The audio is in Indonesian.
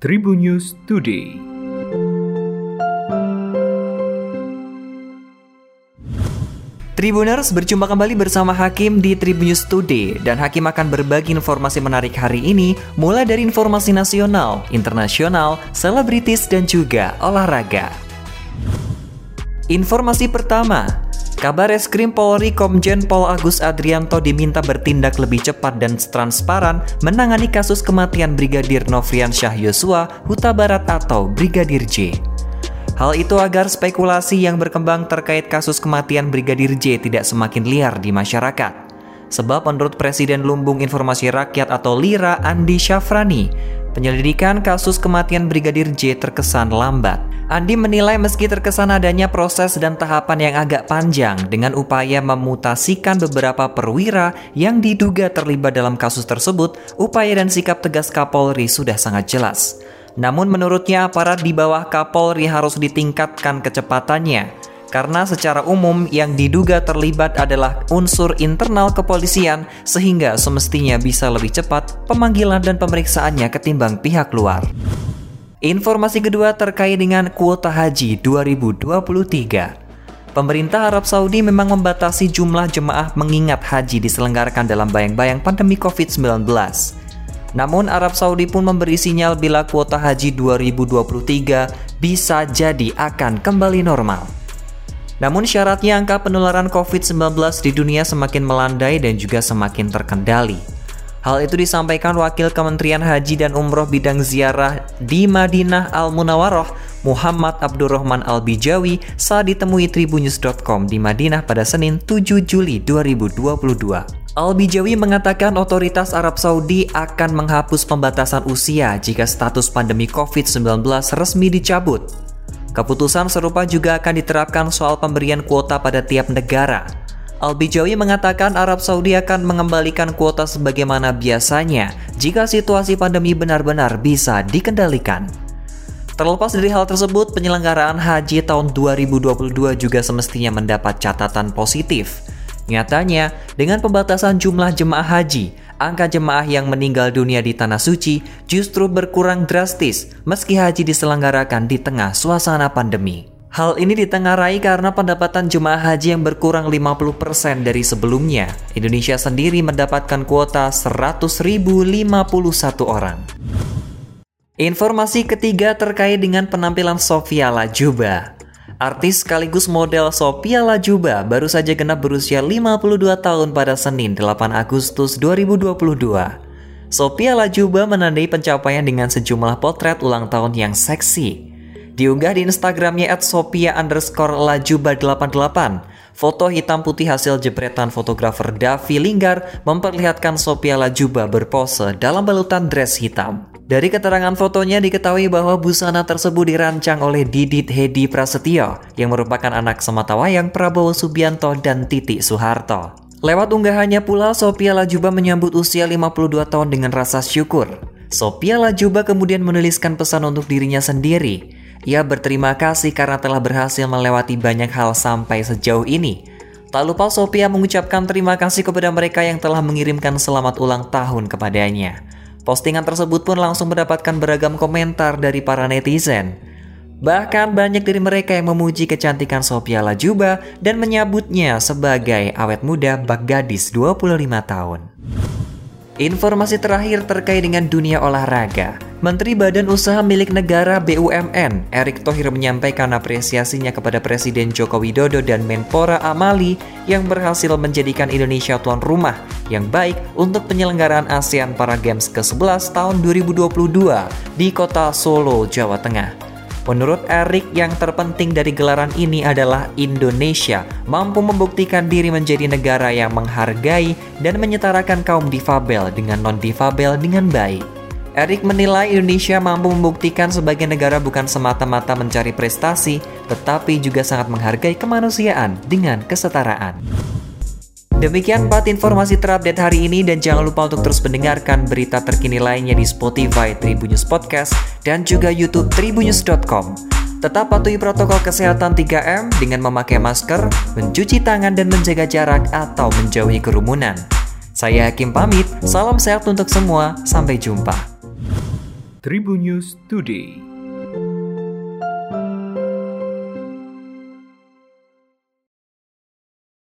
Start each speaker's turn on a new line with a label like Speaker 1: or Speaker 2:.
Speaker 1: Tribun News Today.
Speaker 2: Tribuners berjumpa kembali bersama Hakim di Tribun News Today dan Hakim akan berbagi informasi menarik hari ini mulai dari informasi nasional, internasional, selebritis dan juga olahraga. Informasi pertama, Kabar Eskrim Polri Komjen Pol Agus Adrianto diminta bertindak lebih cepat dan transparan menangani kasus kematian Brigadir Nofrian Syah Yosua Huta Barat atau Brigadir J. Hal itu agar spekulasi yang berkembang terkait kasus kematian Brigadir J tidak semakin liar di masyarakat. Sebab menurut Presiden Lumbung Informasi Rakyat atau LIRA Andi Syafrani, penyelidikan kasus kematian Brigadir J terkesan lambat. Andi menilai meski terkesan adanya proses dan tahapan yang agak panjang dengan upaya memutasikan beberapa perwira yang diduga terlibat dalam kasus tersebut, upaya dan sikap tegas Kapolri sudah sangat jelas. Namun menurutnya aparat di bawah Kapolri harus ditingkatkan kecepatannya karena secara umum yang diduga terlibat adalah unsur internal kepolisian sehingga semestinya bisa lebih cepat pemanggilan dan pemeriksaannya ketimbang pihak luar. Informasi kedua terkait dengan kuota haji 2023. Pemerintah Arab Saudi memang membatasi jumlah jemaah mengingat haji diselenggarakan dalam bayang-bayang pandemi COVID-19. Namun Arab Saudi pun memberi sinyal bila kuota haji 2023 bisa jadi akan kembali normal. Namun syaratnya angka penularan COVID-19 di dunia semakin melandai dan juga semakin terkendali. Hal itu disampaikan Wakil Kementerian Haji dan Umroh bidang ziarah di Madinah Al-Munawaroh, Muhammad Abdurrahman Al-Bijawi saat ditemui tribunnews.com di Madinah pada Senin 7 Juli 2022. Al-Bijawi mengatakan otoritas Arab Saudi akan menghapus pembatasan usia jika status pandemi COVID-19 resmi dicabut. Keputusan serupa juga akan diterapkan soal pemberian kuota pada tiap negara, Al-Bijawi mengatakan Arab Saudi akan mengembalikan kuota sebagaimana biasanya jika situasi pandemi benar-benar bisa dikendalikan. Terlepas dari hal tersebut, penyelenggaraan haji tahun 2022 juga semestinya mendapat catatan positif. Nyatanya, dengan pembatasan jumlah jemaah haji, angka jemaah yang meninggal dunia di tanah suci justru berkurang drastis meski haji diselenggarakan di tengah suasana pandemi. Hal ini ditengarai karena pendapatan jemaah haji yang berkurang 50% dari sebelumnya. Indonesia sendiri mendapatkan kuota 100.051 orang. Informasi ketiga terkait dengan penampilan Sofia Lajuba. Artis sekaligus model Sophia Lajuba baru saja genap berusia 52 tahun pada Senin 8 Agustus 2022. Sophia Lajuba menandai pencapaian dengan sejumlah potret ulang tahun yang seksi. Diunggah di Instagramnya at Sophia underscore lajuba88. Foto hitam putih hasil jepretan fotografer Davi Linggar memperlihatkan Sophia Lajuba berpose dalam balutan dress hitam. Dari keterangan fotonya diketahui bahwa busana tersebut dirancang oleh Didit Hedi Prasetyo yang merupakan anak sematawayang Prabowo Subianto dan Titi Soeharto. Lewat unggahannya pula, Sophia Lajuba menyambut usia 52 tahun dengan rasa syukur. Sophia Lajuba kemudian menuliskan pesan untuk dirinya sendiri. Ia berterima kasih karena telah berhasil melewati banyak hal sampai sejauh ini. Tak lupa Sophia mengucapkan terima kasih kepada mereka yang telah mengirimkan selamat ulang tahun kepadanya. Postingan tersebut pun langsung mendapatkan beragam komentar dari para netizen. Bahkan banyak dari mereka yang memuji kecantikan Sophia Lajuba dan menyebutnya sebagai awet muda bak gadis 25 tahun. Informasi terakhir terkait dengan dunia olahraga. Menteri Badan Usaha Milik Negara BUMN, Erick Thohir menyampaikan apresiasinya kepada Presiden Joko Widodo dan Menpora Amali yang berhasil menjadikan Indonesia tuan rumah yang baik untuk penyelenggaraan ASEAN Para Games ke-11 tahun 2022 di kota Solo, Jawa Tengah. Menurut Erik, yang terpenting dari gelaran ini adalah Indonesia mampu membuktikan diri menjadi negara yang menghargai dan menyetarakan kaum difabel dengan non-difabel dengan baik. Erik menilai Indonesia mampu membuktikan sebagai negara bukan semata-mata mencari prestasi, tetapi juga sangat menghargai kemanusiaan dengan kesetaraan. Demikian 4 informasi terupdate hari ini dan jangan lupa untuk terus mendengarkan berita terkini lainnya di Spotify Tribunnews Podcast dan juga YouTube tribunnews.com. Tetap patuhi protokol kesehatan 3M dengan memakai masker, mencuci tangan dan menjaga jarak atau menjauhi kerumunan. Saya Hakim pamit, salam sehat untuk semua, sampai jumpa.
Speaker 1: Tribun News Today.